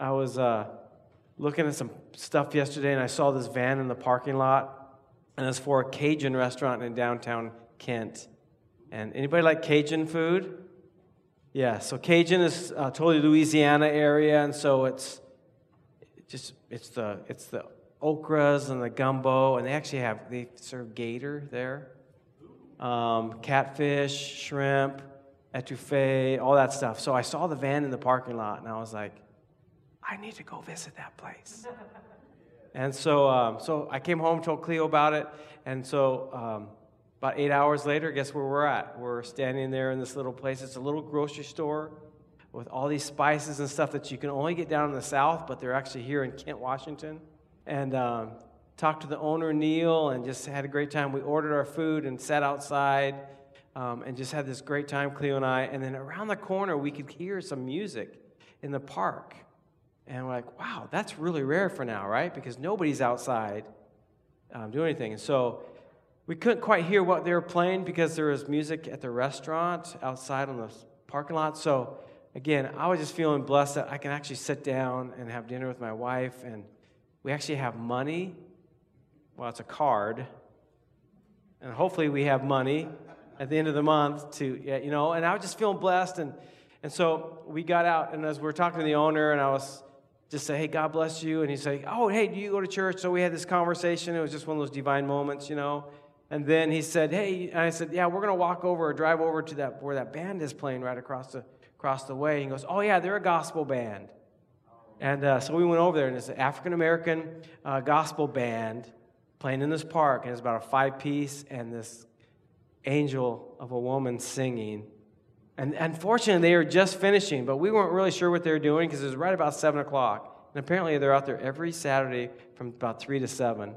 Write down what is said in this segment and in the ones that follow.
I was uh, looking at some stuff yesterday and I saw this van in the parking lot, and it's for a Cajun restaurant in downtown Kent. And anybody like Cajun food? Yeah, so Cajun is uh, totally Louisiana area, and so it's just it's the it's the okras and the gumbo, and they actually have they serve gator there, um, catfish, shrimp, etouffee, all that stuff. So I saw the van in the parking lot, and I was like, I need to go visit that place. and so um, so I came home, told Cleo about it, and so. Um, about eight hours later, guess where we're at? We're standing there in this little place. It's a little grocery store with all these spices and stuff that you can only get down in the south, but they're actually here in Kent, Washington. And um, talked to the owner, Neil, and just had a great time. We ordered our food and sat outside um, and just had this great time, Cleo and I. And then around the corner, we could hear some music in the park. And we're like, wow, that's really rare for now, right? Because nobody's outside um, doing anything. And so we couldn't quite hear what they were playing because there was music at the restaurant outside on the parking lot. So, again, I was just feeling blessed that I can actually sit down and have dinner with my wife. And we actually have money. Well, it's a card. And hopefully, we have money at the end of the month to, you know, and I was just feeling blessed. And, and so we got out, and as we were talking to the owner, and I was just say, hey, God bless you. And he's like, oh, hey, do you go to church? So we had this conversation. It was just one of those divine moments, you know. And then he said, Hey, and I said, Yeah, we're going to walk over or drive over to that where that band is playing right across the, across the way. He goes, Oh, yeah, they're a gospel band. And uh, so we went over there, and it's an African American uh, gospel band playing in this park. And it's about a five piece, and this angel of a woman singing. And unfortunately, they were just finishing, but we weren't really sure what they were doing because it was right about 7 o'clock. And apparently, they're out there every Saturday from about 3 to 7.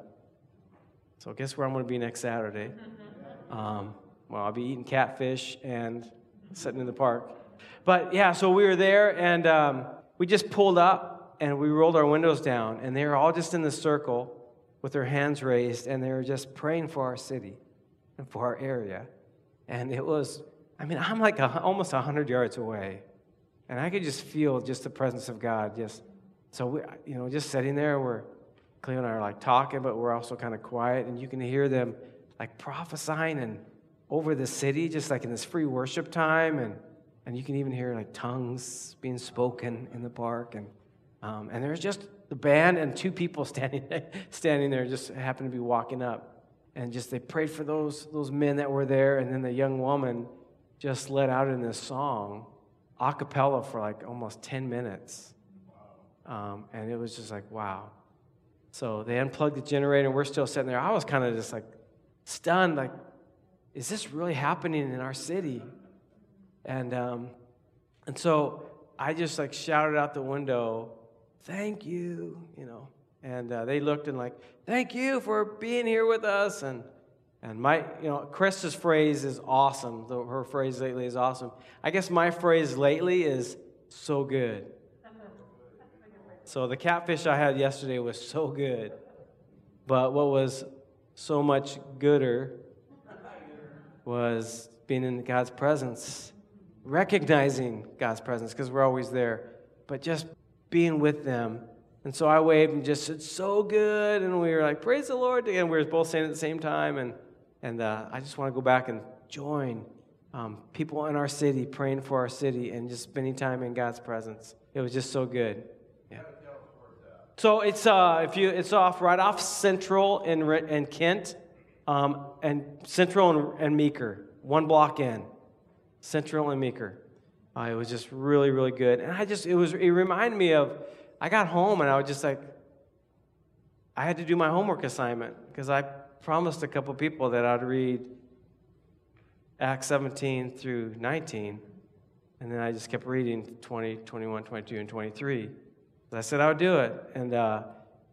So guess where I'm going to be next Saturday? Um, well, I'll be eating catfish and sitting in the park. But yeah, so we were there and um, we just pulled up and we rolled our windows down and they were all just in the circle with their hands raised and they were just praying for our city and for our area. And it was, I mean, I'm like a, almost 100 yards away. And I could just feel just the presence of God. Just so we, you know, just sitting there, we're Cleo and I are like talking, but we're also kind of quiet, and you can hear them like prophesying and over the city, just like in this free worship time, and and you can even hear like tongues being spoken in the park, and um, and there's just the band and two people standing standing there, just happened to be walking up, and just they prayed for those those men that were there, and then the young woman just let out in this song, a cappella for like almost ten minutes, um, and it was just like wow. So they unplugged the generator, and we're still sitting there. I was kind of just like stunned, like, is this really happening in our city? And um, and so I just like shouted out the window, "Thank you," you know. And uh, they looked and like, "Thank you for being here with us." And and my, you know, Krista's phrase is awesome. Her phrase lately is awesome. I guess my phrase lately is so good. So the catfish I had yesterday was so good. But what was so much gooder was being in God's presence, recognizing God's presence because we're always there, but just being with them. And so I waved and just said, "So good," and we were like, "Praise the Lord!" And we were both saying it at the same time. And and uh, I just want to go back and join um, people in our city, praying for our city, and just spending time in God's presence. It was just so good. Yeah. So it's uh, if you it's off right off Central and and Kent, um, and Central and, and Meeker, one block in, Central and Meeker. Uh, it was just really really good, and I just it was it reminded me of I got home and I was just like I had to do my homework assignment because I promised a couple people that I'd read Acts 17 through 19, and then I just kept reading 20, 21, 22, and 23. I said I would do it, and uh,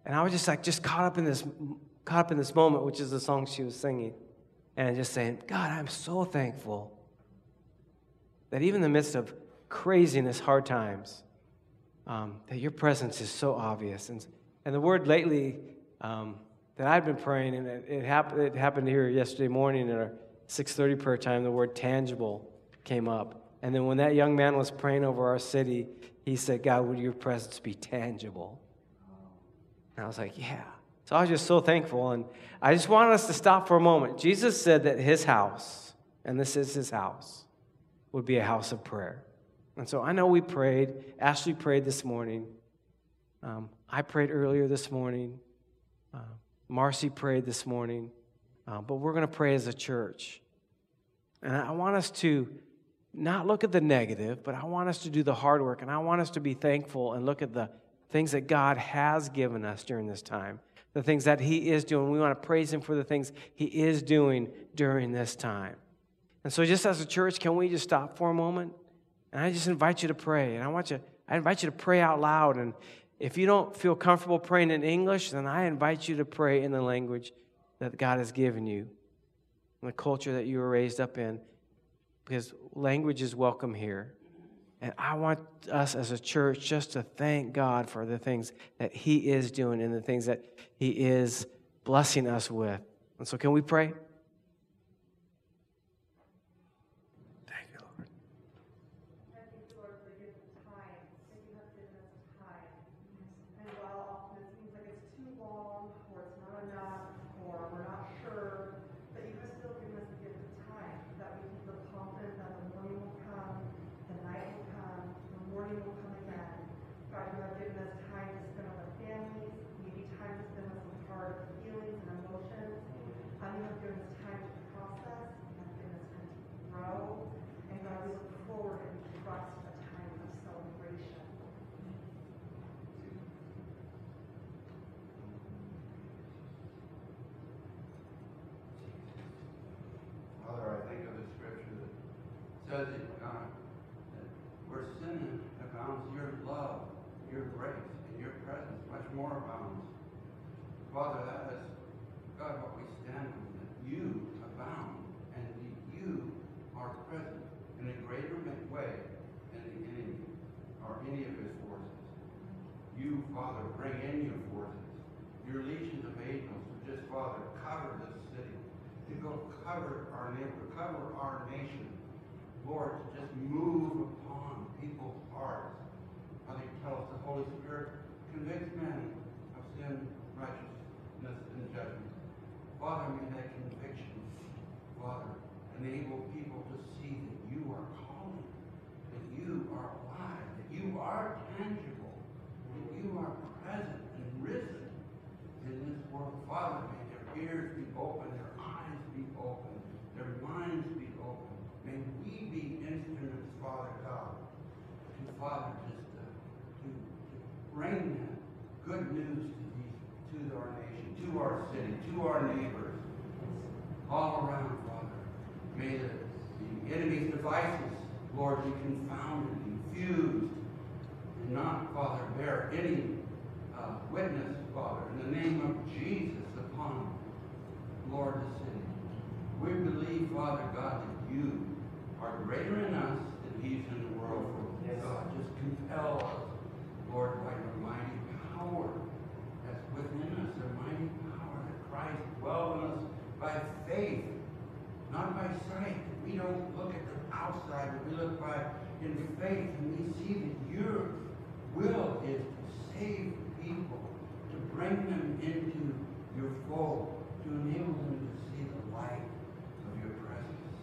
and I was just like just caught up in this caught up in this moment, which is the song she was singing, and just saying, God, I'm so thankful that even in the midst of craziness, hard times, um, that your presence is so obvious. And and the word lately um, that I've been praying, and it, it, happened it happened here yesterday morning at our 6:30 prayer time. The word tangible came up, and then when that young man was praying over our city he said, God, would your presence be tangible? And I was like, yeah. So I was just so thankful. And I just wanted us to stop for a moment. Jesus said that his house, and this is his house, would be a house of prayer. And so I know we prayed. Ashley prayed this morning. Um, I prayed earlier this morning. Uh, Marcy prayed this morning. Uh, but we're going to pray as a church. And I want us to not look at the negative, but I want us to do the hard work. And I want us to be thankful and look at the things that God has given us during this time, the things that He is doing. We want to praise Him for the things He is doing during this time. And so, just as a church, can we just stop for a moment? And I just invite you to pray. And I want you, I invite you to pray out loud. And if you don't feel comfortable praying in English, then I invite you to pray in the language that God has given you, the culture that you were raised up in, because language is welcome here. And I want us as a church just to thank God for the things that He is doing and the things that He is blessing us with. And so, can we pray? Father, that is, God, what we stand on, that you abound, and you are present in a greater way than the enemy or any of his forces. You, Father, bring in your forces, your legions of angels just, Father, cover this city, to go cover our neighbor, cover our nation. Lord, to just move upon people's hearts. Father, you tell us the Holy Spirit convicts men of sin, righteousness, and judgment. Father, may that conviction, Father, enable people to see that you are calling, that you are alive, that you are tangible that you are present and risen in this world. Father, may their ears be open, their eyes be open, their minds be open. May we be instruments, Father God, to Father, just to, to, to bring good news to these, to our nation, to our city, to our neighbors, all around, Father. May the, the enemy's devices, Lord, be confounded, confused, and not, Father, bear any uh, witness, Father, in the name of Jesus upon, Lord, the city. We believe, Father God, that you are greater in us than he's in the world. For yes. God, just compel us, Lord, by your mighty power that's within us, the mighty power that Christ dwells in us by faith, not by sight. We don't look at the but we look by in faith, and we see that you're will is to save people, to bring them into your fold, to enable them to see the light of your presence.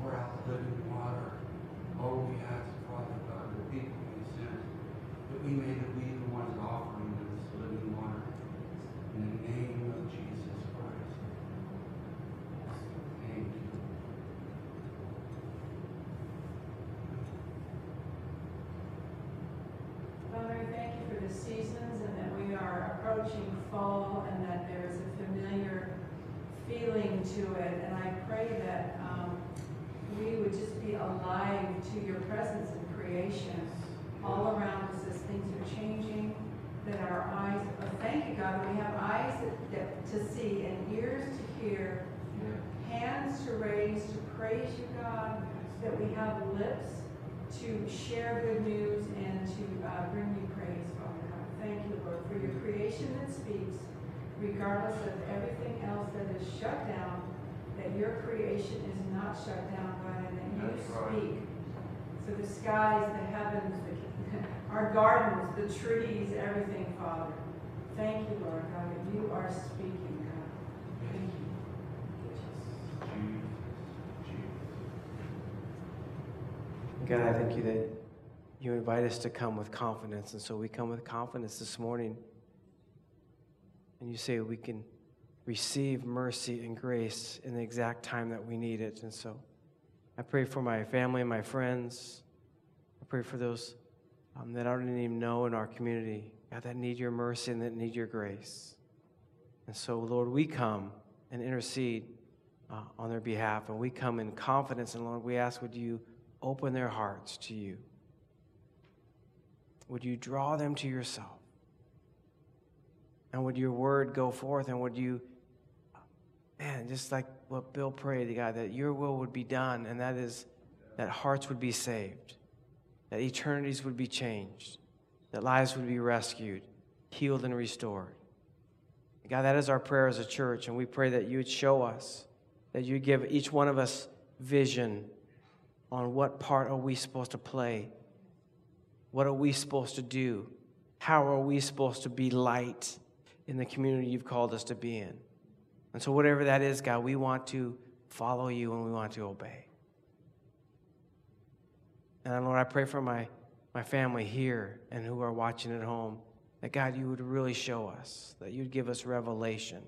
Pour out the living water. Oh, we ask, Father God, that people may sense that we may be the ones offering this living water. In the name of Jesus Christ. Thank you. seasons and that we are approaching fall and that there is a familiar to it. And I pray that um, we would just be alive to your presence in creation all around us as things are changing, that our eyes, oh, thank you God, that we have eyes that, that, to see and ears to hear, hands to raise to praise you God, that we have lips to share good news and to uh, bring you praise, Father God. thank you, Lord, for your creation that speaks, regardless of everything else that is shut down, that your creation is not shut down, God, and that you That's speak. Right. So the skies, the heavens, the, our gardens, the trees, everything, Father. Thank you, Lord God, that you are speaking, God. Thank you. God, I thank you that you invite us to come with confidence. And so we come with confidence this morning. And you say we can receive mercy and grace in the exact time that we need it. And so I pray for my family and my friends. I pray for those um, that I don't even know in our community, God, that need your mercy and that need your grace. And so, Lord, we come and intercede uh, on their behalf, and we come in confidence. And Lord, we ask, would you open their hearts to you? Would you draw them to yourself? And would your word go forth? And would you, man, just like what Bill prayed, to God, that your will would be done, and that is that hearts would be saved, that eternities would be changed, that lives would be rescued, healed, and restored. God, that is our prayer as a church, and we pray that you would show us, that you give each one of us vision on what part are we supposed to play what are we supposed to do? How are we supposed to be light in the community you've called us to be in? And so, whatever that is, God, we want to follow you and we want to obey. And Lord, I pray for my, my family here and who are watching at home that God, you would really show us, that you'd give us revelation.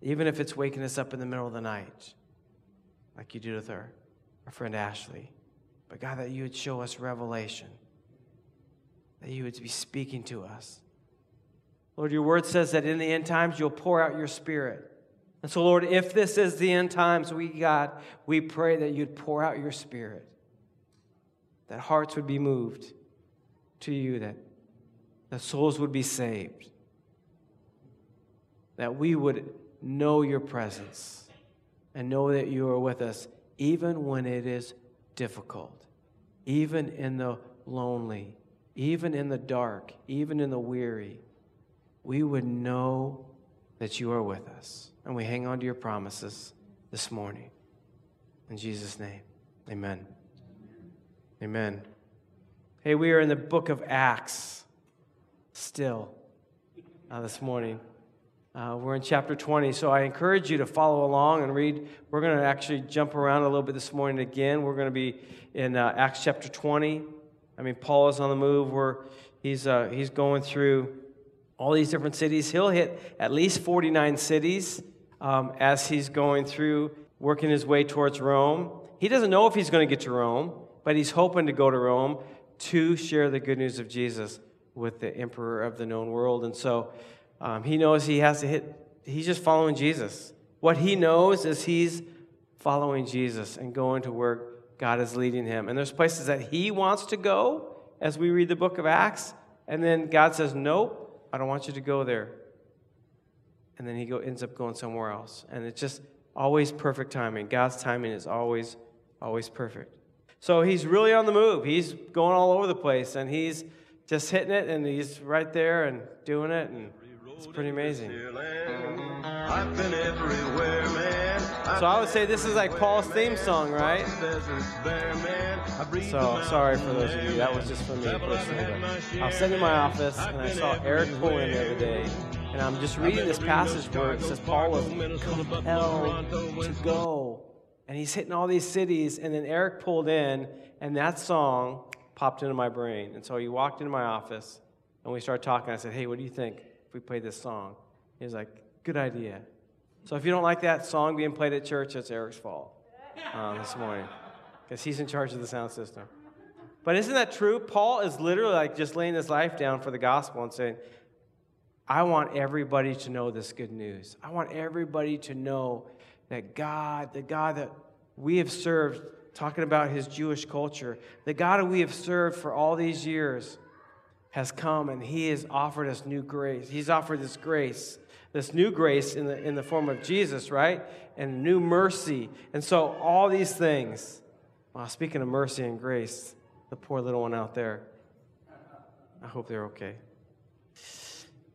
Even if it's waking us up in the middle of the night, like you did with our, our friend Ashley. But God, that you would show us revelation, that you would be speaking to us. Lord, your word says that in the end times you'll pour out your spirit. And so, Lord, if this is the end times, we, got, we pray that you'd pour out your spirit, that hearts would be moved to you, that, that souls would be saved, that we would know your presence and know that you are with us, even when it is difficult, even in the lonely, even in the dark, even in the weary, we would know that you are with us. And we hang on to your promises this morning. In Jesus' name, amen. Amen. Hey, we are in the book of Acts still uh, this morning. Uh, we're in chapter 20, so I encourage you to follow along and read. We're going to actually jump around a little bit this morning again. We're going to be in uh, Acts chapter 20. I mean, Paul is on the move. Where he's, uh, he's going through all these different cities. He'll hit at least 49 cities um, as he's going through, working his way towards Rome. He doesn't know if he's going to get to Rome, but he's hoping to go to Rome to share the good news of Jesus with the emperor of the known world. And so, um, he knows he has to hit, he's just following Jesus. What he knows is he's following Jesus and going to where God is leading him. And there's places that he wants to go as we read the book of Acts. And then God says, Nope, I don't want you to go there. And then he go, ends up going somewhere else. And it's just always perfect timing. God's timing is always, always perfect. So he's really on the move. He's going all over the place and he's just hitting it and he's right there and doing it. And it's pretty amazing. I've been everywhere, man. So I would say this is like Paul's theme song, right? So sorry for those of you. That was just for me personally. But I was sitting in my office and I saw Eric pull in the other day. And I'm just reading this passage where it says Paul was compelled to go. And he's hitting all these cities. And then Eric pulled in, and that song popped into my brain. And so he walked into my office, and we started talking. I said, Hey, what do you think if we play this song? He was like, Good idea. So if you don't like that song being played at church, it's Eric's fault um, this morning because he's in charge of the sound system. But isn't that true? Paul is literally like just laying his life down for the gospel and saying, I want everybody to know this good news. I want everybody to know that God, the God that we have served, talking about his Jewish culture, the God that we have served for all these years has come and he has offered us new grace. He's offered this grace this new grace in the, in the form of Jesus, right? And new mercy. And so, all these things. Well, speaking of mercy and grace, the poor little one out there, I hope they're okay.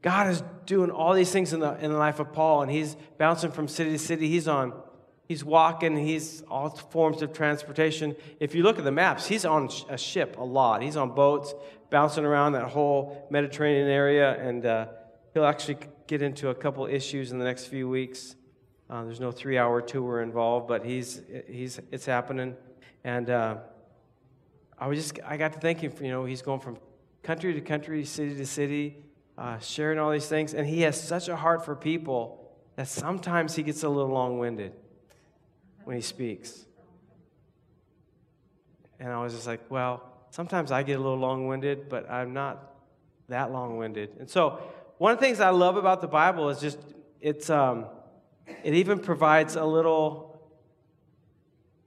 God is doing all these things in the, in the life of Paul, and he's bouncing from city to city. He's on He's walking, he's all forms of transportation. If you look at the maps, he's on a ship a lot. He's on boats, bouncing around that whole Mediterranean area, and uh, he'll actually get into a couple issues in the next few weeks. Uh, there's no three hour tour involved, but he's, he's, it's happening. And uh, I was just, I got to thinking, you know, he's going from country to country, city to city, uh, sharing all these things. And he has such a heart for people that sometimes he gets a little long winded when he speaks. And I was just like, well, sometimes I get a little long winded, but I'm not that long winded. And so, one of the things I love about the Bible is just it's, um, it even provides a little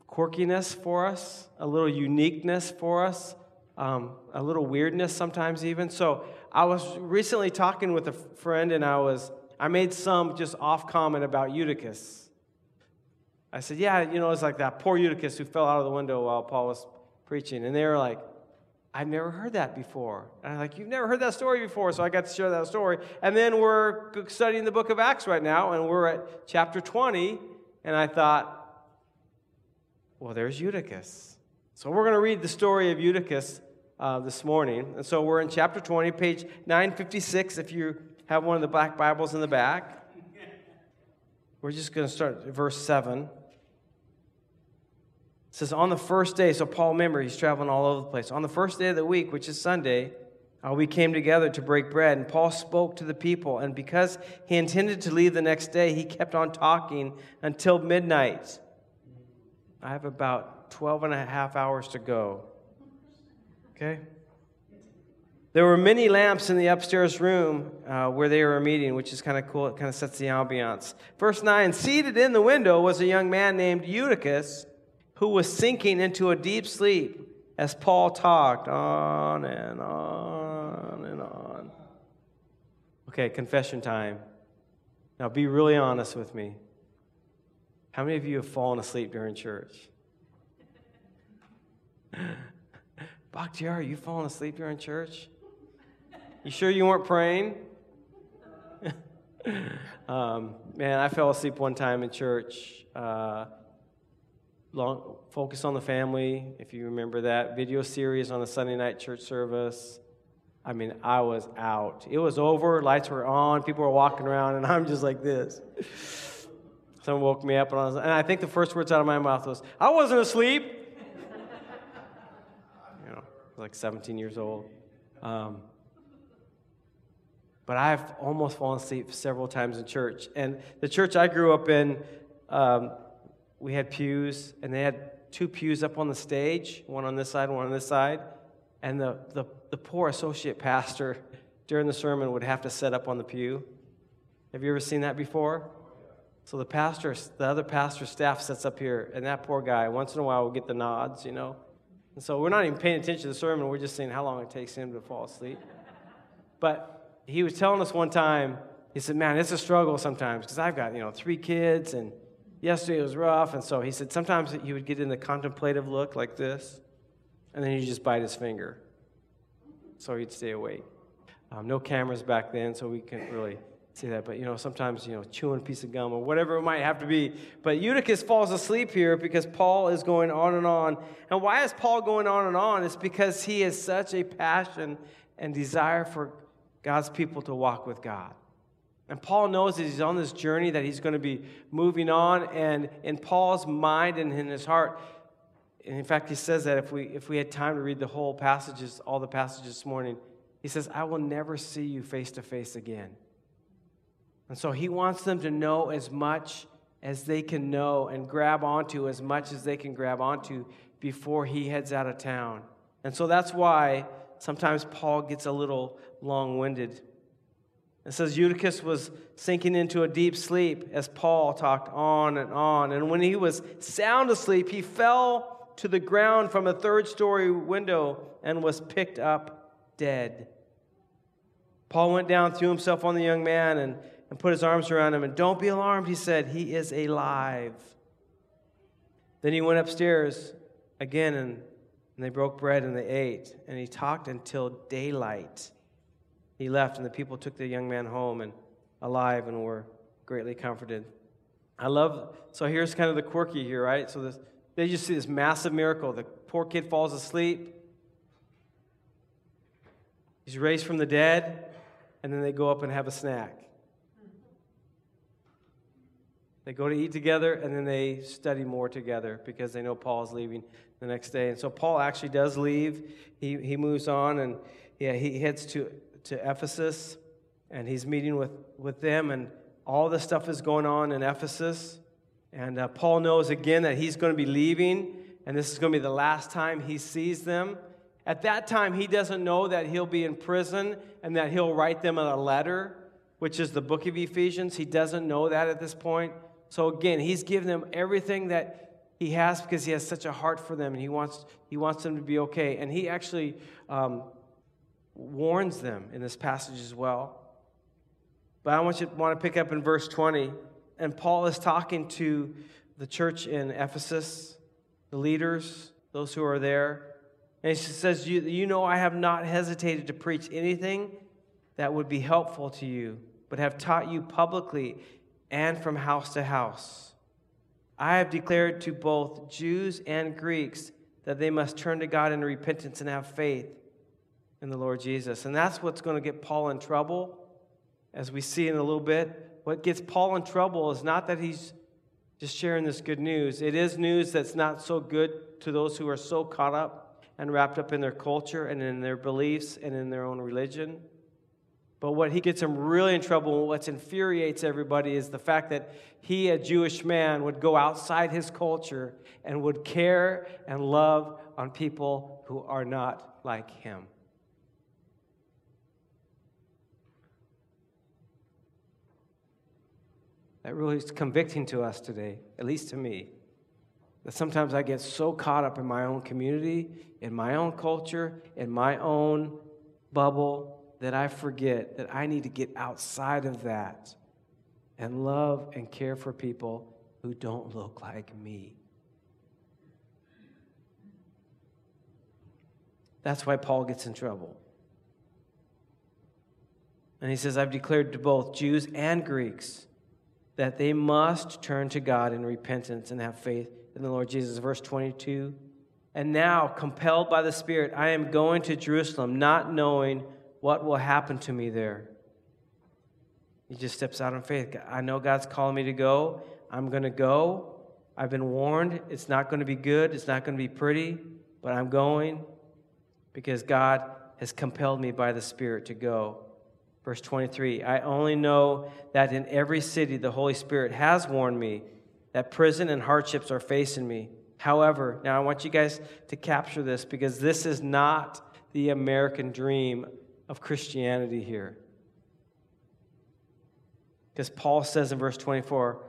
quirkiness for us, a little uniqueness for us, um, a little weirdness sometimes even. So, I was recently talking with a friend, and I was I made some just off comment about Eutychus. I said, Yeah, you know, it's like that poor Eutychus who fell out of the window while Paul was preaching. And they were like, I've never heard that before. And I'm like, You've never heard that story before. So I got to share that story. And then we're studying the book of Acts right now, and we're at chapter 20. And I thought, Well, there's Eutychus. So we're going to read the story of Eutychus uh, this morning. And so we're in chapter 20, page 956, if you have one of the black Bibles in the back. We're just going to start at verse 7. It says, On the first day, so Paul, remember, he's traveling all over the place. On the first day of the week, which is Sunday, uh, we came together to break bread, and Paul spoke to the people. And because he intended to leave the next day, he kept on talking until midnight. I have about 12 and a half hours to go. Okay? There were many lamps in the upstairs room uh, where they were meeting, which is kind of cool. It kind of sets the ambiance. Verse 9 Seated in the window was a young man named Eutychus who was sinking into a deep sleep as Paul talked on and on and on. Okay, confession time. Now be really honest with me. How many of you have fallen asleep during church? Bakhtiar, are you falling asleep during church? You sure you weren't praying? um, man, I fell asleep one time in church. Uh, long, focus on the family, if you remember that video series on the Sunday night church service. I mean, I was out. It was over, lights were on, people were walking around, and I'm just like this. Someone woke me up, and I, was, and I think the first words out of my mouth was, I wasn't asleep. you know, like 17 years old. Um, but I've almost fallen asleep several times in church. And the church I grew up in, um, we had pews, and they had two pews up on the stage, one on this side, one on this side. And the, the, the poor associate pastor during the sermon would have to set up on the pew. Have you ever seen that before? So the pastor, the other pastor staff sits up here, and that poor guy, once in a while, will get the nods, you know. And so we're not even paying attention to the sermon, we're just seeing how long it takes him to fall asleep. But he was telling us one time, he said, Man, it's a struggle sometimes because I've got, you know, three kids and yesterday was rough. And so he said sometimes he would get in the contemplative look like this, and then he'd just bite his finger. So he'd stay awake. Um, no cameras back then, so we couldn't really see that. But, you know, sometimes, you know, chewing a piece of gum or whatever it might have to be. But Eutychus falls asleep here because Paul is going on and on. And why is Paul going on and on? It's because he has such a passion and desire for God's people to walk with God. And Paul knows that he's on this journey, that he's going to be moving on. And in Paul's mind and in his heart, and in fact, he says that if we, if we had time to read the whole passages, all the passages this morning, he says, I will never see you face to face again. And so he wants them to know as much as they can know and grab onto as much as they can grab onto before he heads out of town. And so that's why sometimes Paul gets a little long winded. It says Eutychus was sinking into a deep sleep as Paul talked on and on. And when he was sound asleep, he fell to the ground from a third story window and was picked up dead. Paul went down, threw himself on the young man, and, and put his arms around him. And don't be alarmed, he said, he is alive. Then he went upstairs again, and, and they broke bread and they ate. And he talked until daylight he left, and the people took the young man home and alive and were greatly comforted. I love, so here's kind of the quirky here, right? So this, they just see this massive miracle. The poor kid falls asleep. He's raised from the dead, and then they go up and have a snack. They go to eat together, and then they study more together because they know Paul is leaving the next day. And so Paul actually does leave. He, he moves on, and yeah, he heads to, to Ephesus, and he's meeting with, with them, and all this stuff is going on in Ephesus. And uh, Paul knows again that he's going to be leaving, and this is going to be the last time he sees them. At that time, he doesn't know that he'll be in prison and that he'll write them a letter, which is the book of Ephesians. He doesn't know that at this point. So again, he's giving them everything that he has because he has such a heart for them and he wants, he wants them to be okay. And he actually um, warns them in this passage as well. But I want you to want to pick up in verse 20. And Paul is talking to the church in Ephesus, the leaders, those who are there. And he says, you, you know, I have not hesitated to preach anything that would be helpful to you, but have taught you publicly and from house to house. I have declared to both Jews and Greeks that they must turn to God in repentance and have faith in the Lord Jesus. And that's what's going to get Paul in trouble, as we see in a little bit. What gets Paul in trouble is not that he's just sharing this good news, it is news that's not so good to those who are so caught up and wrapped up in their culture and in their beliefs and in their own religion. But what he gets him really in trouble, and what infuriates everybody, is the fact that he, a Jewish man, would go outside his culture and would care and love on people who are not like him. That really is convicting to us today, at least to me. That sometimes I get so caught up in my own community, in my own culture, in my own bubble that I forget that I need to get outside of that and love and care for people who don't look like me. That's why Paul gets in trouble. And he says, I've declared to both Jews and Greeks that they must turn to God in repentance and have faith in the Lord Jesus. Verse 22 And now, compelled by the Spirit, I am going to Jerusalem, not knowing what will happen to me there? He just steps out in faith. I know God's calling me to go. I'm going to go. I've been warned. It's not going to be good. It's not going to be pretty, but I'm going because God has compelled me by the Spirit to go. Verse 23 I only know that in every city the Holy Spirit has warned me that prison and hardships are facing me. However, now I want you guys to capture this because this is not the American dream of Christianity here. Because Paul says in verse 24,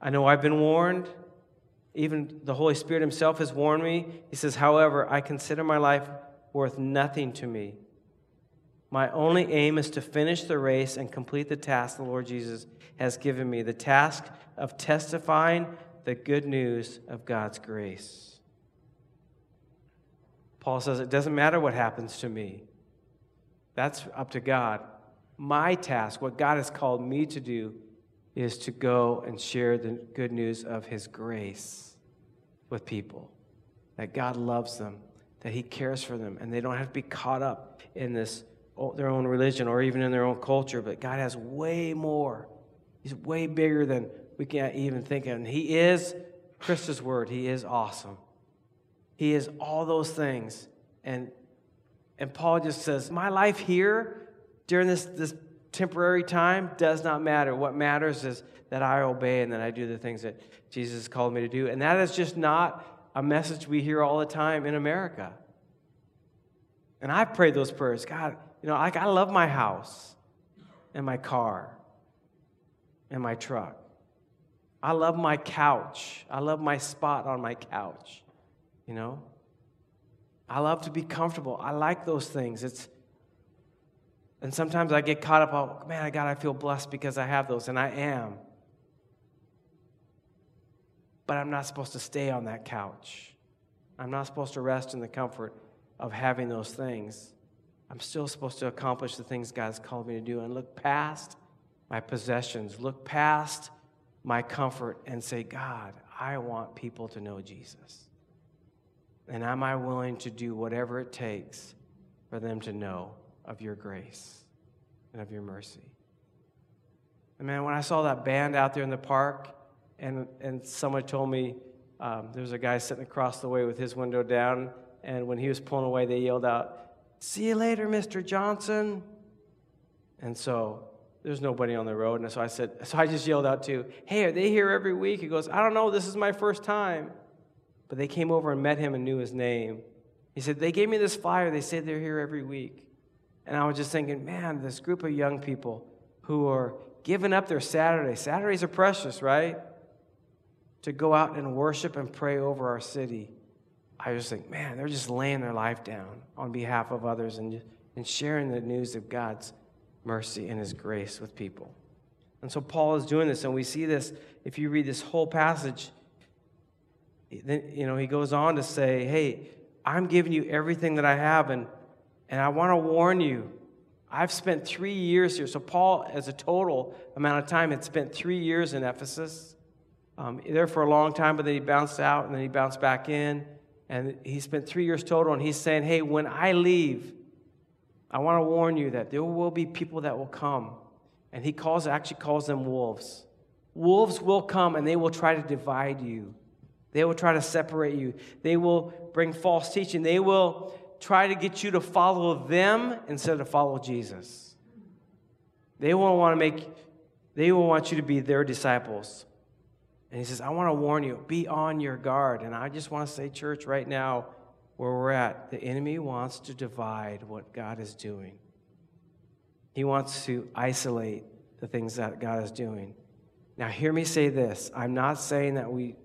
I know I've been warned. Even the Holy Spirit Himself has warned me. He says, However, I consider my life worth nothing to me. My only aim is to finish the race and complete the task the Lord Jesus has given me the task of testifying the good news of God's grace. Paul says, It doesn't matter what happens to me. That's up to God. My task, what God has called me to do, is to go and share the good news of His grace with people. That God loves them, that He cares for them, and they don't have to be caught up in this their own religion or even in their own culture. But God has way more. He's way bigger than we can't even think of. And He is Christ's word. He is awesome. He is all those things. And and Paul just says, My life here during this, this temporary time does not matter. What matters is that I obey and that I do the things that Jesus called me to do. And that is just not a message we hear all the time in America. And I've prayed those prayers. God, you know, like I love my house and my car and my truck. I love my couch. I love my spot on my couch, you know? I love to be comfortable. I like those things. It's and sometimes I get caught up, oh man, I God, I feel blessed because I have those, and I am. But I'm not supposed to stay on that couch. I'm not supposed to rest in the comfort of having those things. I'm still supposed to accomplish the things God's called me to do and look past my possessions, look past my comfort and say, God, I want people to know Jesus. And am I willing to do whatever it takes for them to know of your grace and of your mercy? And man, when I saw that band out there in the park, and, and someone told me um, there was a guy sitting across the way with his window down, and when he was pulling away, they yelled out, See you later, Mr. Johnson. And so there's nobody on the road. And so I said, so I just yelled out to, hey, are they here every week? He goes, I don't know, this is my first time. But they came over and met him and knew his name. He said, they gave me this flyer. They say they're here every week. And I was just thinking, man, this group of young people who are giving up their Saturday. Saturdays are precious, right? To go out and worship and pray over our city. I just think, man, they're just laying their life down on behalf of others and, and sharing the news of God's mercy and his grace with people. And so Paul is doing this, and we see this if you read this whole passage. Then, you know, he goes on to say, Hey, I'm giving you everything that I have, and, and I want to warn you. I've spent three years here. So, Paul, as a total amount of time, had spent three years in Ephesus. Um, there for a long time, but then he bounced out and then he bounced back in. And he spent three years total, and he's saying, Hey, when I leave, I want to warn you that there will be people that will come. And he calls actually calls them wolves. Wolves will come and they will try to divide you. They will try to separate you. They will bring false teaching. They will try to get you to follow them instead of follow Jesus. They will want to make they will want you to be their disciples. And he says, I want to warn you, be on your guard. And I just want to say, church, right now, where we're at, the enemy wants to divide what God is doing. He wants to isolate the things that God is doing. Now, hear me say this I'm not saying that we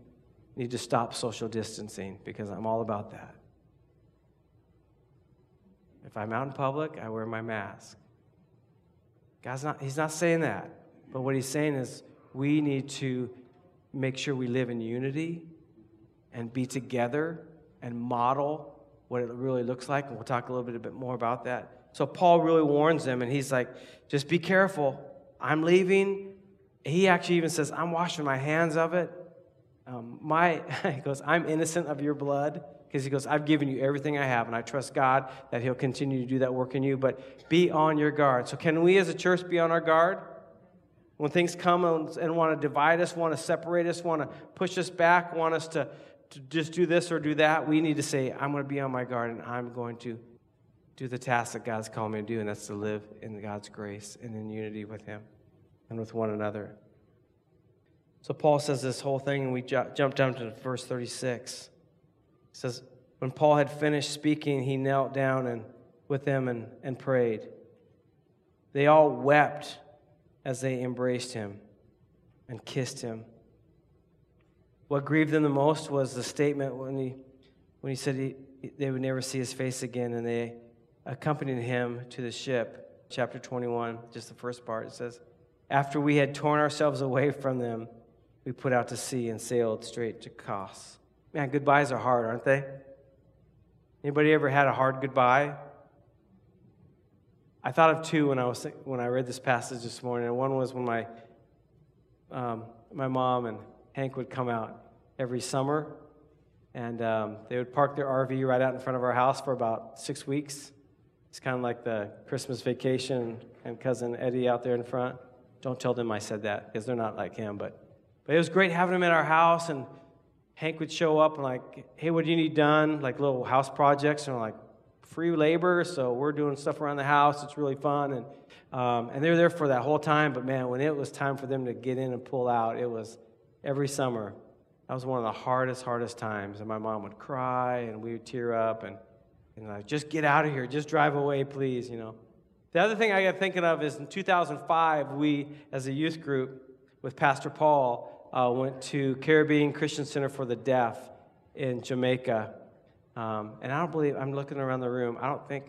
need to stop social distancing because I'm all about that. If I'm out in public, I wear my mask. God's not, he's not saying that. But what he's saying is we need to make sure we live in unity and be together and model what it really looks like. And we'll talk a little bit, bit more about that. So Paul really warns them, and he's like, just be careful. I'm leaving. He actually even says, I'm washing my hands of it. Um, my, he goes, I'm innocent of your blood. Because he goes, I've given you everything I have, and I trust God that He'll continue to do that work in you, but be on your guard. So, can we as a church be on our guard? When things come and, want to divide us, want to separate us, want to push us back, want us to, to just do this or do that, we need to say, I'm going to be on my guard and I'm going to do the task that God's called me to do, and that's to live in God's grace and in unity with Him and with one another. So Paul says this whole thing, and we ju- jump down to verse 36. He says, When Paul had finished speaking, he knelt down and, with them and, and prayed. They all wept as they embraced him and kissed him. What grieved them the most was the statement when he, when he said he, they would never see his face again, and they accompanied him to the ship. Chapter 21, just the first part, it says, After we had torn ourselves away from them, we put out to sea and sailed straight to Kos. Man, goodbyes are hard, aren't they? Anybody ever had a hard goodbye? I thought of two when I was when I read this passage this morning. One was when my um, my mom and Hank would come out every summer, and um, they would park their RV right out in front of our house for about six weeks. It's kind of like the Christmas vacation, and cousin Eddie out there in front. Don't tell them I said that because they're not like him, but but it was great having them at our house, and Hank would show up and like, hey, what do you need done? Like little house projects, and we're like, free labor, so we're doing stuff around the house. It's really fun, and um, and they were there for that whole time. But man, when it was time for them to get in and pull out, it was every summer. That was one of the hardest, hardest times. And my mom would cry, and we would tear up, and and like, just get out of here, just drive away, please, you know. The other thing I got thinking of is in 2005, we, as a youth group, with Pastor Paul, uh, went to Caribbean Christian Center for the Deaf in Jamaica. Um, and I don't believe, I'm looking around the room, I don't think,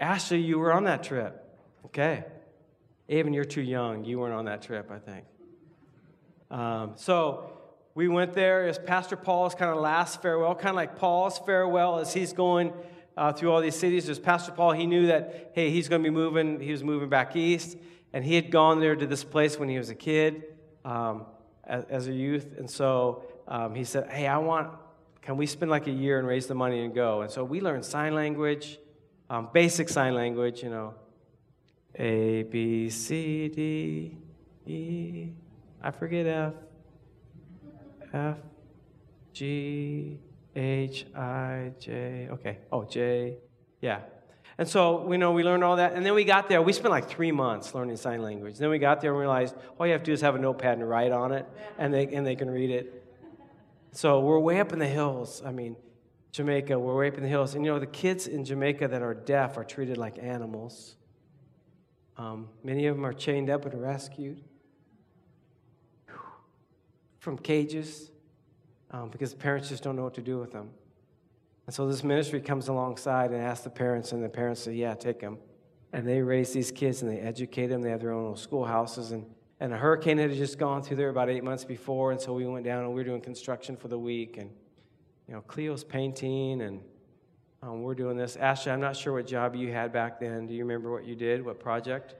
Ashley, you were on that trip. Okay. Even you're too young. You weren't on that trip, I think. Um, so we went there as Pastor Paul's kind of last farewell, kind of like Paul's farewell as he's going uh, through all these cities. There's Pastor Paul. He knew that, hey, he's going to be moving. He was moving back east. And he had gone there to this place when he was a kid. um, as, as a youth. And so um, he said, Hey, I want, can we spend like a year and raise the money and go? And so we learned sign language, um, basic sign language, you know, A, B, C, D, E, I forget F, F, G, H, I, J, okay, oh, J, yeah. And so, we know, we learned all that. And then we got there. We spent like three months learning sign language. Then we got there and realized all you have to do is have a notepad and write on it, and they, and they can read it. So we're way up in the hills. I mean, Jamaica, we're way up in the hills. And you know, the kids in Jamaica that are deaf are treated like animals. Um, many of them are chained up and rescued from cages um, because the parents just don't know what to do with them. And so this ministry comes alongside and asks the parents, and the parents say, Yeah, take them. And they raise these kids and they educate them. They have their own little schoolhouses. And, and a hurricane had just gone through there about eight months before. And so we went down and we were doing construction for the week. And, you know, Cleo's painting and um, we're doing this. Ashley, I'm not sure what job you had back then. Do you remember what you did? What project?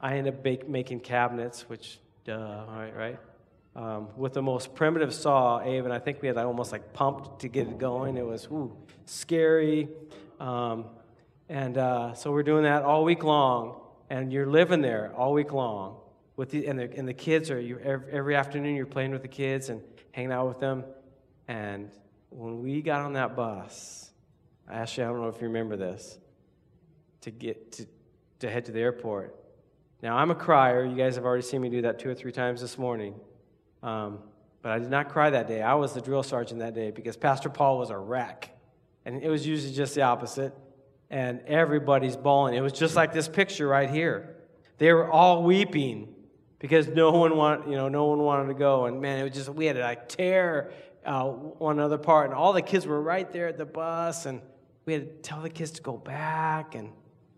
I ended up bake, making cabinets, which, duh, all right, right? Um, with the most primitive saw, Abe, and I think we had almost like pumped to get it going. It was ooh, scary. Um, and uh, so we're doing that all week long, and you're living there all week long. With the, and, the, and the kids are, you, every, every afternoon you're playing with the kids and hanging out with them. And when we got on that bus, actually, I don't know if you remember this, to get to, to head to the airport. Now, I'm a crier. You guys have already seen me do that two or three times this morning. Um, but I did not cry that day. I was the drill sergeant that day because Pastor Paul was a wreck. And it was usually just the opposite. And everybody's bawling. It was just like this picture right here. They were all weeping because no one wanted, you know, no one wanted to go. And man, it was just we had to like tear uh, one other part, and all the kids were right there at the bus, and we had to tell the kids to go back, and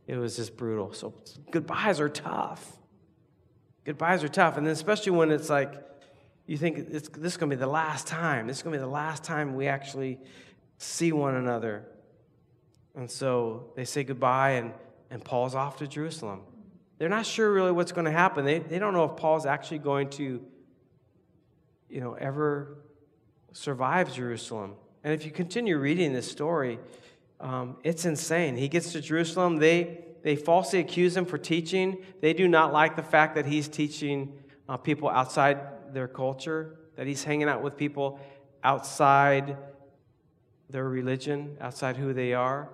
it was just brutal. So goodbyes are tough. Goodbyes are tough, and then especially when it's like you think this is going to be the last time. This is going to be the last time we actually see one another. And so they say goodbye, and, and Paul's off to Jerusalem. They're not sure really what's going to happen. They, they don't know if Paul's actually going to, you know, ever survive Jerusalem. And if you continue reading this story, um, it's insane. He gets to Jerusalem. They, they falsely accuse him for teaching. They do not like the fact that he's teaching uh, people outside their culture, that he's hanging out with people outside their religion, outside who they are.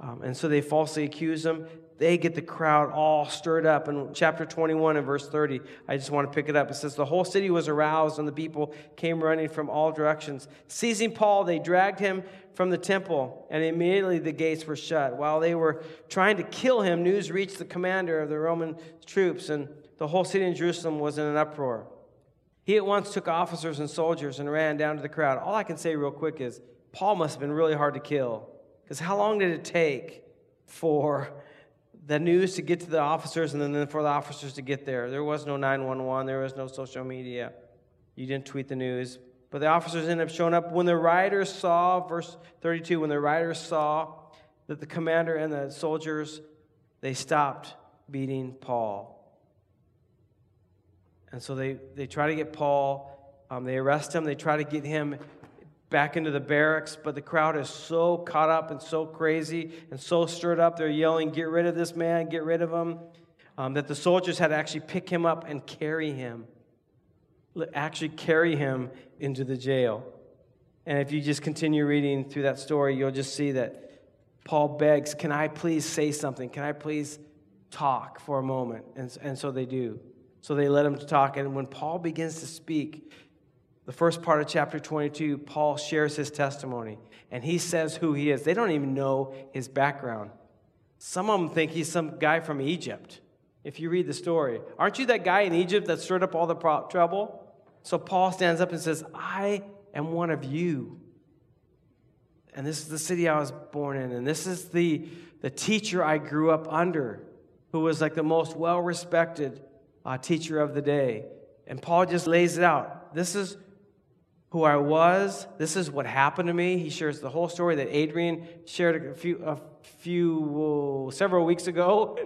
Um, and so they falsely accuse him. They get the crowd all stirred up. In chapter 21 and verse 30, I just want to pick it up. It says, The whole city was aroused, and the people came running from all directions. Seizing Paul, they dragged him from the temple, and immediately the gates were shut. While they were trying to kill him, news reached the commander of the Roman troops, and the whole city in Jerusalem was in an uproar. He at once took officers and soldiers and ran down to the crowd. All I can say real quick is Paul must have been really hard to kill. Because how long did it take for the news to get to the officers and then for the officers to get there? There was no 911, there was no social media. You didn't tweet the news. But the officers ended up showing up. When the rioters saw, verse 32, when the rioters saw that the commander and the soldiers, they stopped beating Paul. And so they, they try to get Paul, um, they arrest him, they try to get him back into the barracks, but the crowd is so caught up and so crazy and so stirred up, they're yelling, Get rid of this man, get rid of him, um, that the soldiers had to actually pick him up and carry him, actually carry him into the jail. And if you just continue reading through that story, you'll just see that Paul begs, Can I please say something? Can I please talk for a moment? And, and so they do. So they let him talk. And when Paul begins to speak, the first part of chapter 22, Paul shares his testimony and he says who he is. They don't even know his background. Some of them think he's some guy from Egypt. If you read the story, aren't you that guy in Egypt that stirred up all the pro- trouble? So Paul stands up and says, I am one of you. And this is the city I was born in. And this is the, the teacher I grew up under, who was like the most well respected uh, teacher of the day. And Paul just lays it out. This is who I was. This is what happened to me. He shares the whole story that Adrian shared a few, a few several weeks ago.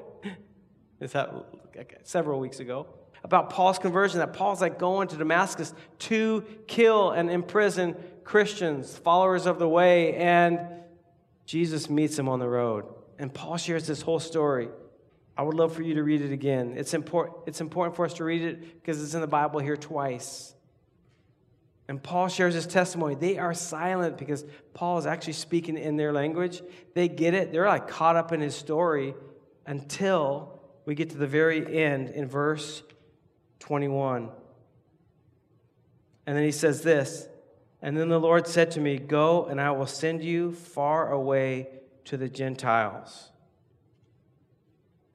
is that okay, several weeks ago? about Paul's conversion that Paul's like going to Damascus to kill and imprison Christians, followers of the way, and Jesus meets him on the road. And Paul shares this whole story. I would love for you to read it again. It's, important. it's important for us to read it because it's in the Bible here twice. And Paul shares his testimony. They are silent because Paul is actually speaking in their language. They get it. They're like caught up in his story until we get to the very end in verse 21. And then he says this And then the Lord said to me, Go, and I will send you far away to the Gentiles.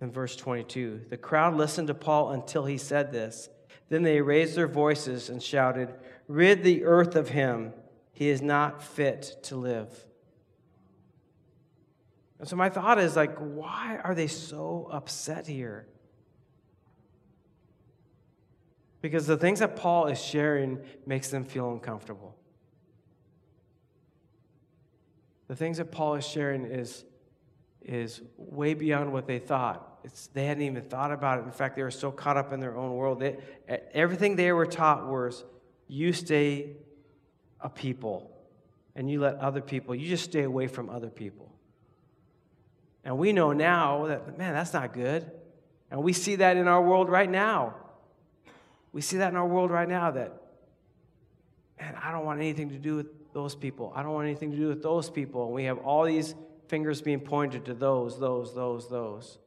In verse 22, the crowd listened to Paul until he said this. Then they raised their voices and shouted, Rid the earth of him. He is not fit to live. And so my thought is like, why are they so upset here? Because the things that Paul is sharing makes them feel uncomfortable. The things that Paul is sharing is, is way beyond what they thought. It's, they hadn't even thought about it. In fact, they were so caught up in their own world. They, everything they were taught was you stay a people and you let other people, you just stay away from other people. And we know now that, man, that's not good. And we see that in our world right now. We see that in our world right now that, man, I don't want anything to do with those people. I don't want anything to do with those people. And we have all these fingers being pointed to those, those, those, those.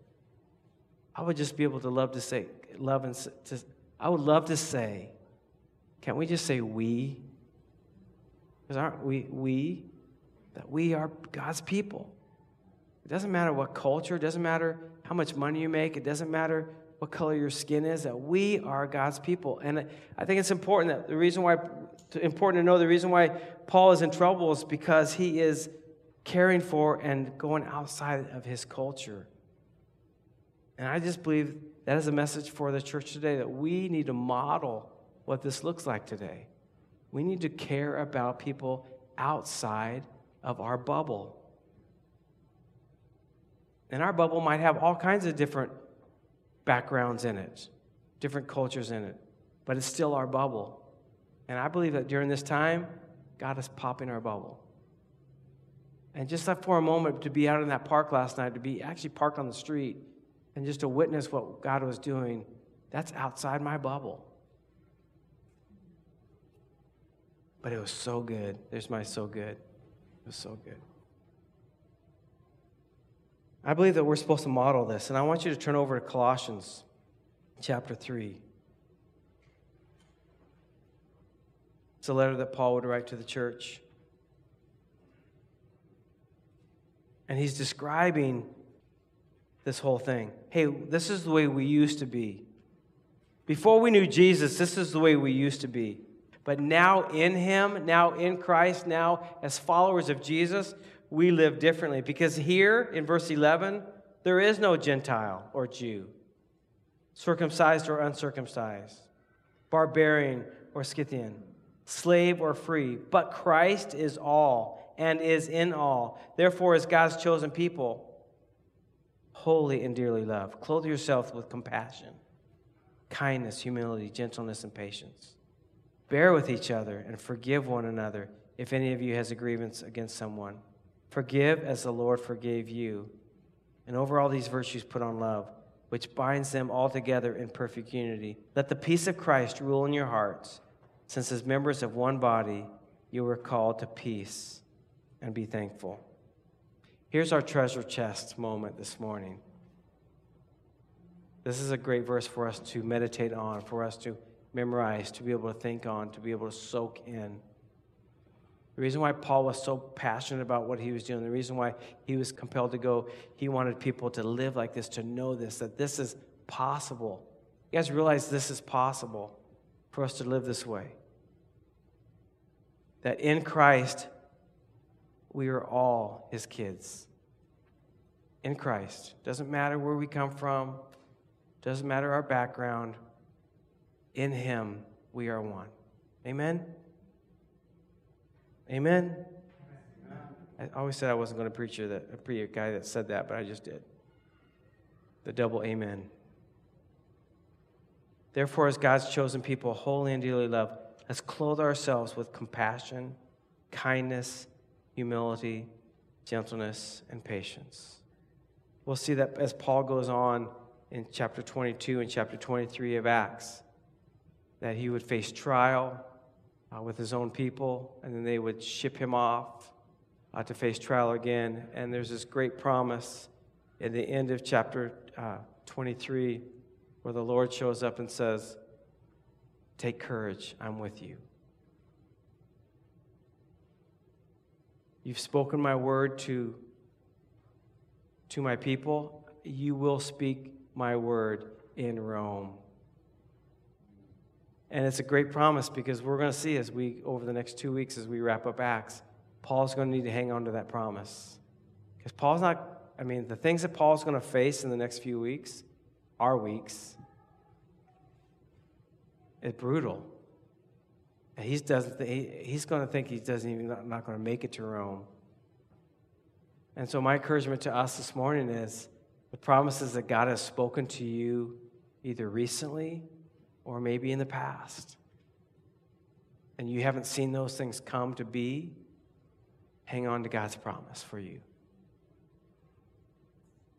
I would just be able to love to say, love and to, I would love to say, can't we just say we? Because aren't we we? That we are God's people. It doesn't matter what culture, it doesn't matter how much money you make, it doesn't matter what color your skin is, that we are God's people. And I think it's important that the reason why, important to know the reason why Paul is in trouble is because he is caring for and going outside of his culture. And I just believe that is a message for the church today that we need to model what this looks like today. We need to care about people outside of our bubble. And our bubble might have all kinds of different backgrounds in it, different cultures in it, but it's still our bubble. And I believe that during this time, God is popping our bubble. And just for a moment to be out in that park last night, to be actually parked on the street and just to witness what God was doing, that's outside my bubble. But it was so good. There's my so good. It was so good. I believe that we're supposed to model this, and I want you to turn over to Colossians chapter 3. It's a letter that Paul would write to the church. And he's describing this whole thing. Hey, this is the way we used to be. Before we knew Jesus, this is the way we used to be. But now in Him, now in Christ, now as followers of Jesus, we live differently. Because here in verse 11, there is no Gentile or Jew, circumcised or uncircumcised, barbarian or Scythian, slave or free, but Christ is all and is in all. Therefore, as God's chosen people, holy and dearly loved, clothe yourself with compassion, kindness, humility, gentleness, and patience. Bear with each other and forgive one another if any of you has a grievance against someone. Forgive as the Lord forgave you. And over all these virtues, put on love, which binds them all together in perfect unity. Let the peace of Christ rule in your hearts, since as members of one body, you were called to peace and be thankful. Here's our treasure chest moment this morning. This is a great verse for us to meditate on, for us to memorize, to be able to think on, to be able to soak in. The reason why Paul was so passionate about what he was doing, the reason why he was compelled to go, he wanted people to live like this, to know this, that this is possible. You guys realize this is possible for us to live this way. That in Christ, we are all his kids. In Christ. Doesn't matter where we come from, doesn't matter our background. In him, we are one. Amen? Amen? I always said I wasn't going to preach you that, a guy that said that, but I just did. The double amen. Therefore, as God's chosen people, holy and dearly loved, let's clothe ourselves with compassion, kindness, humility, gentleness, and patience. We'll see that as Paul goes on in chapter 22 and chapter 23 of Acts, that he would face trial uh, with his own people, and then they would ship him off uh, to face trial again. And there's this great promise in the end of chapter uh, 23 where the Lord shows up and says, Take courage, I'm with you. You've spoken my word to, to my people. You will speak my word in Rome. And it's a great promise because we're going to see as we, over the next two weeks, as we wrap up Acts, Paul's going to need to hang on to that promise. Because Paul's not, I mean, the things that Paul's going to face in the next few weeks are weeks is brutal. And he's, doesn't, he, he's going to think he doesn't even not, not going to make it to Rome. And so my encouragement to us this morning is the promises that God has spoken to you either recently or maybe in the past. And you haven't seen those things come to be, hang on to God's promise for you.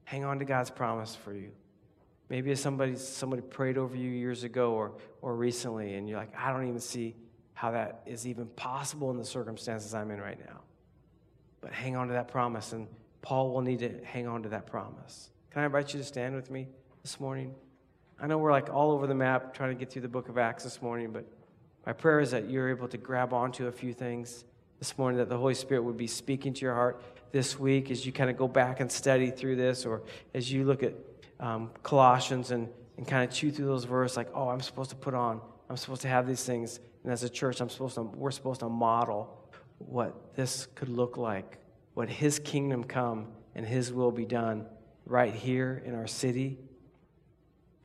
Hang on to God's promise for you. Maybe somebody somebody prayed over you years ago or or recently, and you're like, I don't even see how that is even possible in the circumstances I'm in right now. But hang on to that promise, and Paul will need to hang on to that promise. Can I invite you to stand with me this morning? I know we're like all over the map trying to get through the book of Acts this morning, but my prayer is that you're able to grab onto a few things this morning, that the Holy Spirit would be speaking to your heart this week as you kind of go back and study through this, or as you look at um, Colossians and, and kind of chew through those verses like, oh, I'm supposed to put on, I'm supposed to have these things. And as a church, I'm supposed to, we're supposed to model what this could look like, what His kingdom come and His will be done right here in our city.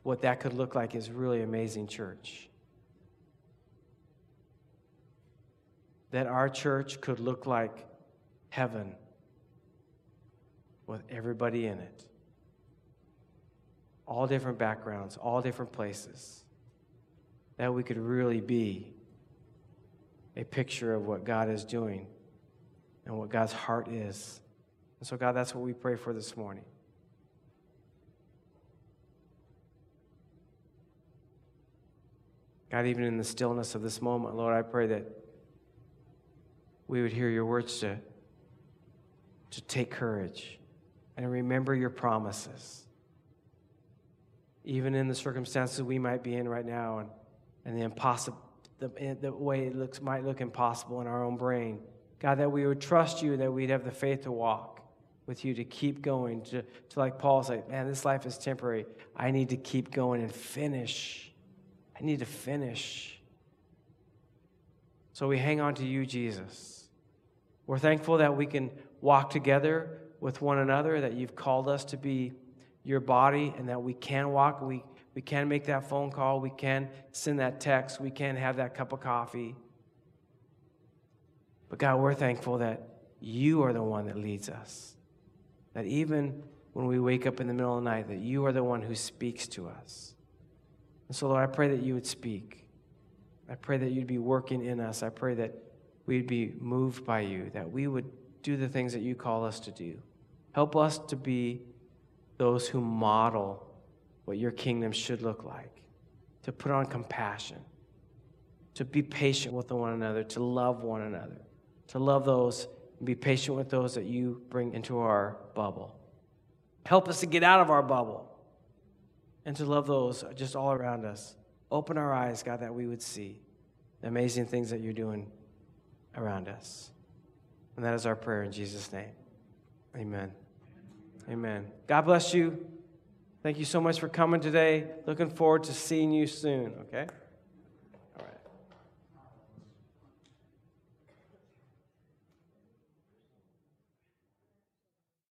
What that could look like is really amazing, church. That our church could look like heaven with everybody in it all different backgrounds, all different places, that we could really be a picture of what God is doing and what God's heart is. And so, God, that's what we pray for this morning. God, even in the stillness of this moment, Lord, I pray that we would hear your words to, to take courage and remember your promises even in the circumstances we might be in right now and, and the impossible the, the way it looks might look impossible in our own brain. God that we would trust you that we'd have the faith to walk with you to keep going to, to like paul say man this life is temporary. I need to keep going and finish i need to finish so we hang on to you jesus we're thankful that we can walk together with one another that you've called us to be your body and that we can walk, we, we can make that phone call, we can send that text, we can have that cup of coffee. But God, we're thankful that you are the one that leads us. That even when we wake up in the middle of the night, that you are the one who speaks to us. And so, Lord, I pray that you would speak. I pray that you'd be working in us. I pray that we'd be moved by you, that we would do the things that you call us to do. Help us to be those who model what your kingdom should look like, to put on compassion, to be patient with one another, to love one another, to love those and be patient with those that you bring into our bubble. Help us to get out of our bubble and to love those just all around us. Open our eyes, God, that we would see the amazing things that you're doing around us. And that is our prayer in Jesus' name. Amen. Amen. God bless you. Thank you so much for coming today. Looking forward to seeing you soon, okay?